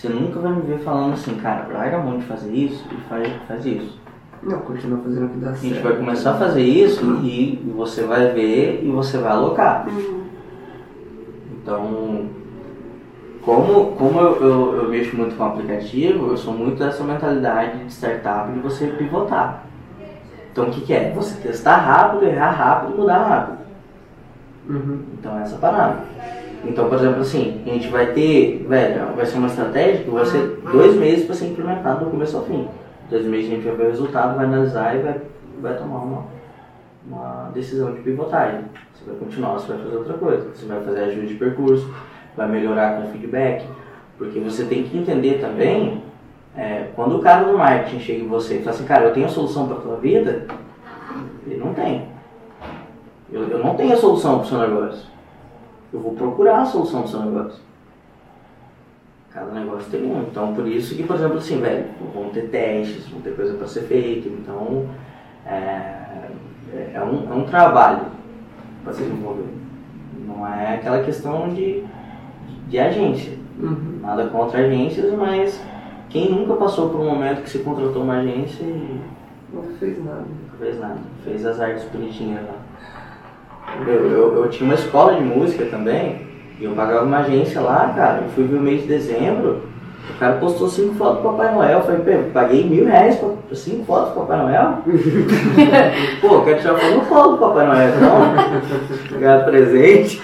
Você nunca vai me ver falando assim, cara, larga a mão de fazer isso e faz, faz isso. Não, continua fazendo o que dá A certo. gente vai começar a fazer isso e você vai ver e você vai alocar. Então, como, como eu, eu, eu mexo muito com aplicativo, eu sou muito dessa mentalidade de startup de você pivotar. Então o que, que é? Você testar rápido, errar rápido, mudar rápido. Uhum. Então é essa parada. Então, por exemplo, assim, a gente vai ter, velho, vai ser uma estratégia que vai ser dois meses para ser implementado do começo ao fim. Dois meses a gente vai ver o resultado, vai analisar e vai, vai tomar uma, uma decisão de pivotagem. Você vai continuar, você vai fazer outra coisa. Você vai fazer ajuste de percurso, vai melhorar com feedback. Porque você tem que entender também, é, quando o cara do marketing chega em você e fala assim, cara, eu tenho a solução para tua vida, ele não tem. Eu, eu não tenho a solução para o seu negócio. Eu vou procurar a solução do seu negócio. Cada negócio tem um. Então, por isso que, por exemplo, assim, velho, vão ter testes, vão ter coisa para ser feita. Então, é, é, um, é um trabalho para se desenvolver. Não é aquela questão de, de agência. Uhum. Nada contra agências, mas quem nunca passou por um momento que se contratou uma agência e Não fez nada. não fez nada, fez as artes bonitinhas lá. Eu, eu, eu tinha uma escola de música também, e eu pagava uma agência lá, cara. Eu fui ver o mês de dezembro, o cara postou cinco fotos do Papai Noel. Eu falei, eu paguei mil reais pra pra cinco fotos do Papai Noel? pô, quero tirar uma foto do Papai Noel, então. Pegar presente.